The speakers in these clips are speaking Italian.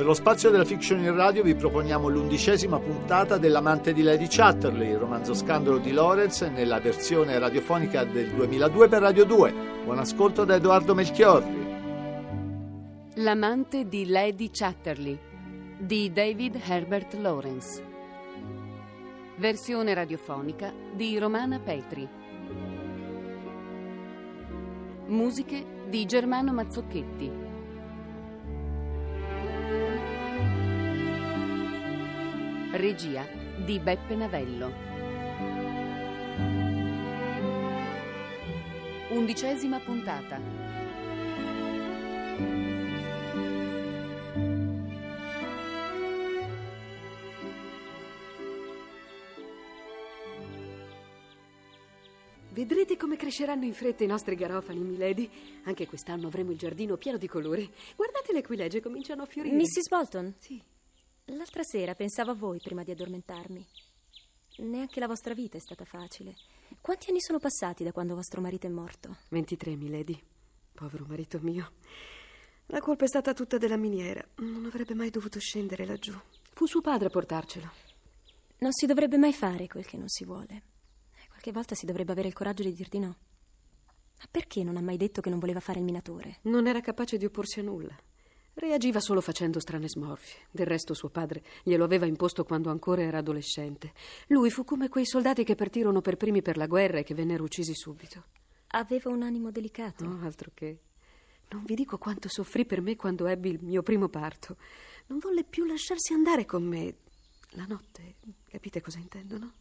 Per lo spazio della fiction in radio vi proponiamo l'undicesima puntata dell'amante di Lady Chatterley, il romanzo scandalo di Lorenz nella versione radiofonica del 2002 per Radio 2. Buon ascolto da Edoardo Melchiorri. L'amante di Lady Chatterley di David Herbert Lawrence. Versione radiofonica di Romana Petri. Musiche di Germano Mazzocchetti. Regia di Beppe Navello. Undicesima puntata. Vedrete come cresceranno in fretta i nostri garofani, milady. Anche quest'anno avremo il giardino pieno di colori. Guardate le aquilegge cominciano a fiorire. Mrs. Bolton? Sì. L'altra sera pensavo a voi prima di addormentarmi. Neanche la vostra vita è stata facile. Quanti anni sono passati da quando vostro marito è morto? 23, milady. Povero marito mio. La colpa è stata tutta della miniera. Non avrebbe mai dovuto scendere laggiù. Fu suo padre a portarcelo. Non si dovrebbe mai fare quel che non si vuole. Qualche volta si dovrebbe avere il coraggio di dir di no. Ma perché non ha mai detto che non voleva fare il minatore? Non era capace di opporsi a nulla. Reagiva solo facendo strane smorfie. Del resto suo padre glielo aveva imposto quando ancora era adolescente. Lui fu come quei soldati che partirono per primi per la guerra e che vennero uccisi subito. Aveva un animo delicato. No, altro che. Non vi dico quanto soffrì per me quando ebbi il mio primo parto. Non volle più lasciarsi andare con me. La notte, capite cosa intendo, no?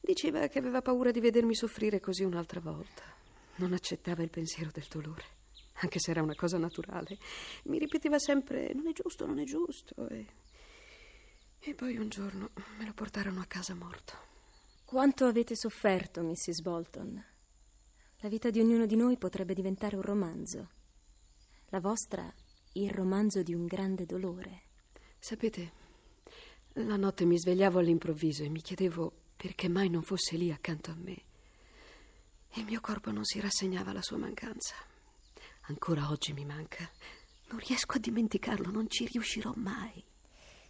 Diceva che aveva paura di vedermi soffrire così un'altra volta. Non accettava il pensiero del dolore, anche se era una cosa naturale. Mi ripeteva sempre: non è giusto, non è giusto. E, e poi un giorno me lo portarono a casa morto. Quanto avete sofferto, Mrs. Bolton? La vita di ognuno di noi potrebbe diventare un romanzo. La vostra, il romanzo di un grande dolore. Sapete, la notte mi svegliavo all'improvviso e mi chiedevo perché mai non fosse lì accanto a me. Il mio corpo non si rassegnava alla sua mancanza. Ancora oggi mi manca. Non riesco a dimenticarlo, non ci riuscirò mai.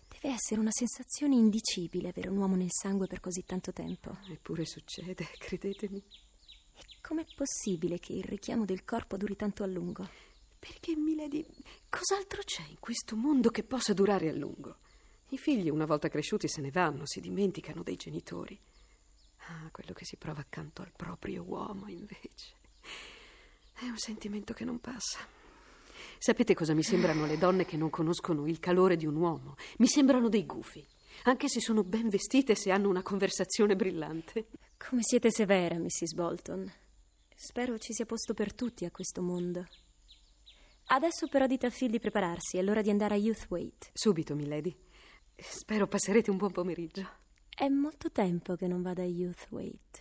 Deve essere una sensazione indicibile avere un uomo nel sangue per così tanto tempo. Eppure succede, credetemi. E com'è possibile che il richiamo del corpo duri tanto a lungo? Perché, Milady, cos'altro c'è in questo mondo che possa durare a lungo? I figli, una volta cresciuti, se ne vanno, si dimenticano dei genitori. Ah, quello che si prova accanto al proprio uomo, invece, è un sentimento che non passa. Sapete cosa mi sembrano le donne che non conoscono il calore di un uomo? Mi sembrano dei gufi, anche se sono ben vestite e se hanno una conversazione brillante. Come siete severa, Mrs. Bolton. Spero ci sia posto per tutti a questo mondo. Adesso però dite a Phil di prepararsi, è l'ora di andare a Youthwaite. Subito, milady. Spero passerete un buon pomeriggio. È molto tempo che non vado a Youthwaite.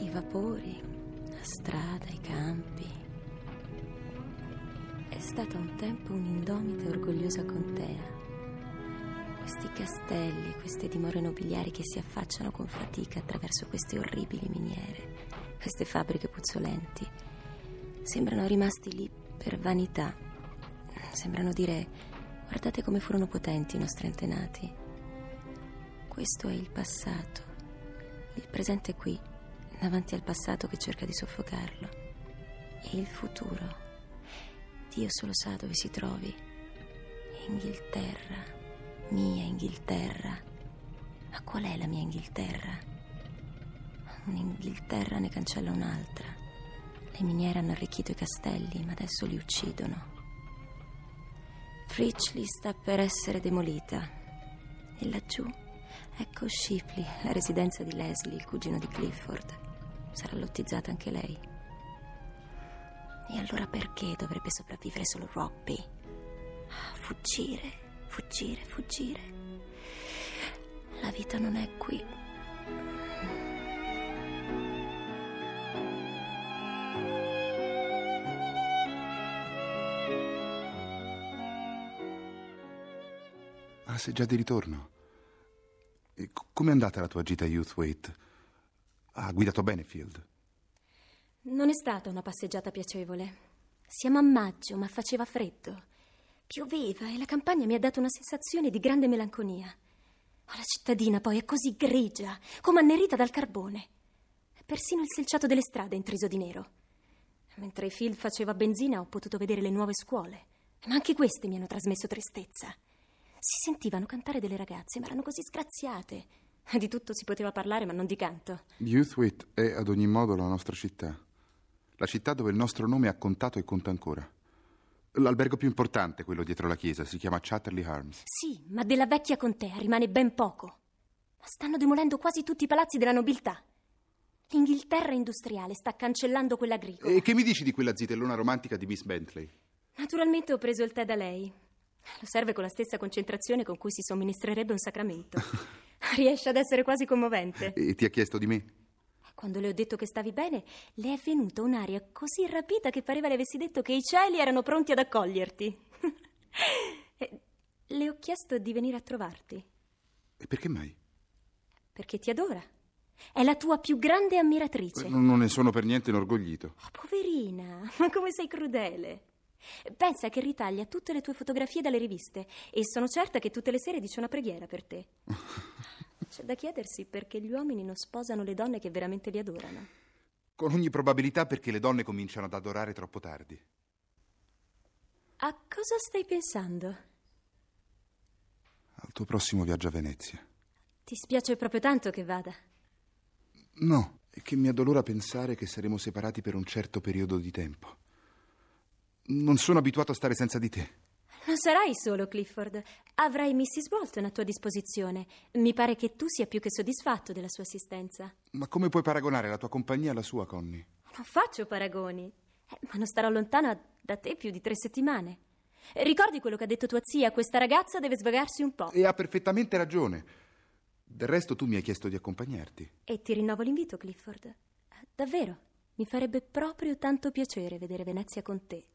I vapori, la strada, i campi. È stata un tempo un'indomita e orgogliosa contea. Questi castelli, queste dimore nobiliari che si affacciano con fatica attraverso queste orribili miniere, queste fabbriche puzzolenti, sembrano rimasti lì per vanità. Sembrano dire: guardate come furono potenti i nostri antenati. Questo è il passato. Il presente è qui, davanti al passato che cerca di soffocarlo. E il futuro. Dio solo sa dove si trovi. Inghilterra mia Inghilterra. Ma qual è la mia Inghilterra? Un'Inghilterra ne cancella un'altra. Le miniere hanno arricchito i castelli, ma adesso li uccidono. Fritchley sta per essere demolita. E laggiù, ecco Shipley, la residenza di Leslie, il cugino di Clifford. Sarà lottizzata anche lei. E allora perché dovrebbe sopravvivere solo Robbie? Fuggire fuggire, fuggire. La vita non è qui. Sei già di ritorno. E c- com'è andata la tua gita a Youthwaite? Ha guidato bene Field? Non è stata una passeggiata piacevole. Siamo a maggio, ma faceva freddo. Pioveva e la campagna mi ha dato una sensazione di grande melanconia. Oh, la cittadina poi è così grigia, come annerita dal carbone. Persino il selciato delle strade è intriso di nero. Mentre Phil faceva benzina ho potuto vedere le nuove scuole, ma anche queste mi hanno trasmesso tristezza. Si sentivano cantare delle ragazze, ma erano così sgraziate. Di tutto si poteva parlare, ma non di canto. Youthwaite è ad ogni modo la nostra città. La città dove il nostro nome ha contato e conta ancora. L'albergo più importante, quello dietro la chiesa, si chiama Chatterley Arms. Sì, ma della vecchia contea rimane ben poco. Ma stanno demolendo quasi tutti i palazzi della nobiltà. L'Inghilterra industriale sta cancellando quella agricola. E che mi dici di quella zitellona romantica di Miss Bentley? Naturalmente ho preso il tè da lei. Lo serve con la stessa concentrazione con cui si somministrerebbe un sacramento. Riesce ad essere quasi commovente. E ti ha chiesto di me? Quando le ho detto che stavi bene, le è venuta un'aria così rapita che pareva le avessi detto che i cieli erano pronti ad accoglierti. Le ho chiesto di venire a trovarti. E perché mai? Perché ti adora. È la tua più grande ammiratrice. Non non ne sono per niente inorgoglito. Oh, poverina, ma come sei crudele. Pensa che ritaglia tutte le tue fotografie dalle riviste e sono certa che tutte le sere dice una preghiera per te. C'è da chiedersi perché gli uomini non sposano le donne che veramente li adorano. Con ogni probabilità perché le donne cominciano ad adorare troppo tardi. A cosa stai pensando? Al tuo prossimo viaggio a Venezia. Ti spiace proprio tanto che vada. No, è che mi addolora pensare che saremo separati per un certo periodo di tempo. Non sono abituato a stare senza di te. Non sarai solo, Clifford. Avrai Mrs. Bolton a tua disposizione. Mi pare che tu sia più che soddisfatto della sua assistenza. Ma come puoi paragonare la tua compagnia alla sua, Connie? Non faccio paragoni. Eh, ma non starò lontana da te più di tre settimane. Ricordi quello che ha detto tua zia? Questa ragazza deve svagarsi un po'. E ha perfettamente ragione. Del resto tu mi hai chiesto di accompagnarti. E ti rinnovo l'invito, Clifford. Eh, Davvero, mi farebbe proprio tanto piacere vedere Venezia con te.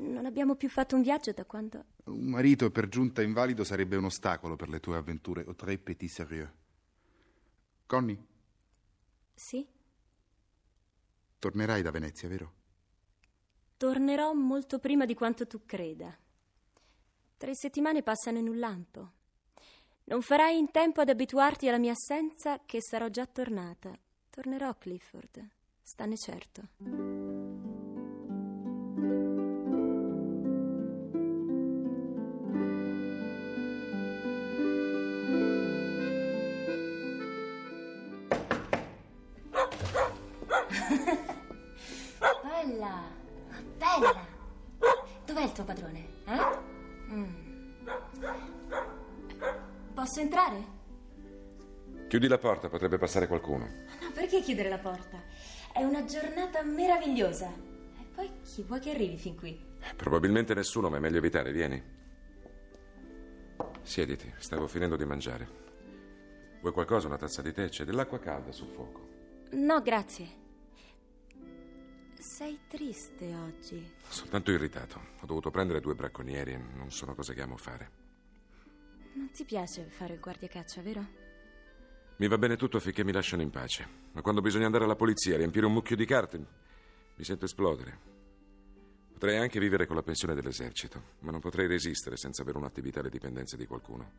Non abbiamo più fatto un viaggio da quando... Un marito per giunta invalido sarebbe un ostacolo per le tue avventure au très petit sérieux. Connie, Sì? tornerai da Venezia, vero? Tornerò molto prima di quanto tu creda. Tre settimane passano in un lampo. Non farai in tempo ad abituarti alla mia assenza che sarò già tornata. Tornerò, Clifford. Stanne certo. Dov'è il tuo padrone? Eh? Mm. Posso entrare? Chiudi la porta, potrebbe passare qualcuno. No, perché chiudere la porta? È una giornata meravigliosa. E poi chi vuoi che arrivi fin qui? Probabilmente nessuno, ma è meglio evitare, vieni. Siediti, stavo finendo di mangiare. Vuoi qualcosa? Una tazza di tè? C'è dell'acqua calda sul fuoco. No, grazie. Sei triste oggi. Soltanto irritato. Ho dovuto prendere due bracconieri e non sono cose che amo fare. Non ti piace fare il guardiacaccia, vero? Mi va bene tutto finché mi lasciano in pace. Ma quando bisogna andare alla polizia a riempire un mucchio di carte, mi sento esplodere. Potrei anche vivere con la pensione dell'esercito, ma non potrei resistere senza avere un'attività alle dipendenze di qualcuno.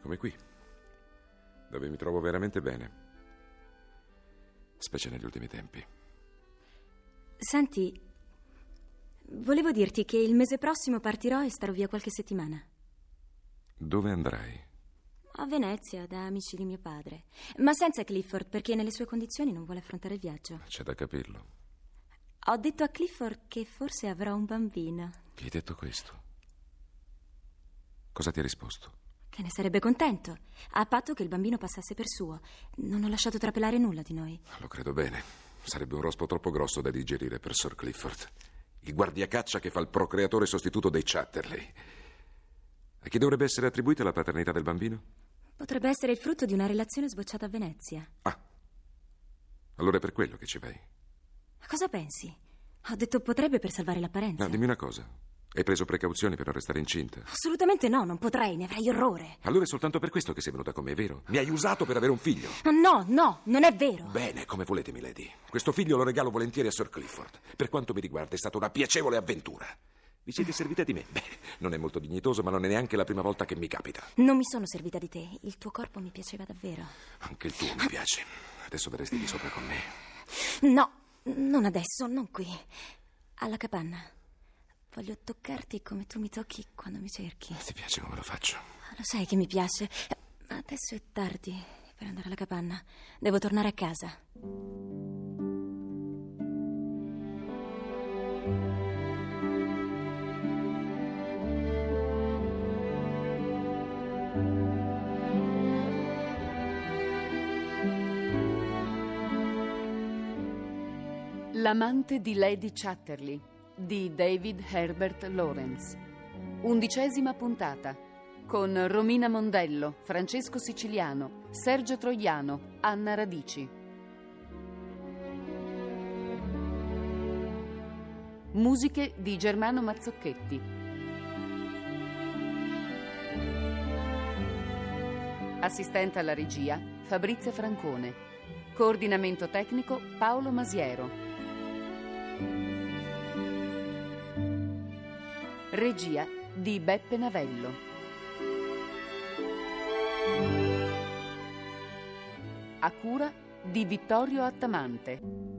Come qui, dove mi trovo veramente bene. Specie negli ultimi tempi. Senti, volevo dirti che il mese prossimo partirò e starò via qualche settimana. Dove andrai? A Venezia, da amici di mio padre. Ma senza Clifford, perché nelle sue condizioni non vuole affrontare il viaggio. C'è da capirlo. Ho detto a Clifford che forse avrò un bambino. Chi hai detto questo? Cosa ti ha risposto? Che ne sarebbe contento. A patto che il bambino passasse per suo. Non ho lasciato trapelare nulla di noi. Lo credo bene. Sarebbe un rospo troppo grosso da digerire per Sir Clifford. Il guardiacaccia che fa il procreatore sostituto dei Chatterley. A chi dovrebbe essere attribuita la paternità del bambino? Potrebbe essere il frutto di una relazione sbocciata a Venezia. Ah. Allora è per quello che ci vai. Ma cosa pensi? Ho detto potrebbe per salvare l'apparenza. No, dimmi una cosa. Hai preso precauzioni per non restare incinta? Assolutamente no, non potrei, ne avrei orrore. Allora è soltanto per questo che sei venuta con me, vero? Mi hai usato per avere un figlio. No, no, non è vero. Bene, come volete, milady. Questo figlio lo regalo volentieri a Sir Clifford. Per quanto mi riguarda, è stata una piacevole avventura. Vi siete servite di me? Beh, non è molto dignitoso, ma non è neanche la prima volta che mi capita. Non mi sono servita di te. Il tuo corpo mi piaceva davvero. Anche il tuo mi piace. Adesso verresti di sopra con me. No, non adesso, non qui. Alla capanna. Voglio toccarti come tu mi tocchi quando mi cerchi. Ti piace come lo faccio? Lo sai che mi piace. Ma adesso è tardi per andare alla capanna. Devo tornare a casa. L'amante di Lady Chatterley di David Herbert Lawrence. Undicesima puntata con Romina Mondello, Francesco Siciliano, Sergio Troiano, Anna Radici. Musiche di Germano Mazzocchetti. Assistente alla regia Fabrizia Francone. Coordinamento tecnico Paolo Masiero. Regia di Beppe Navello. A cura di Vittorio Attamante.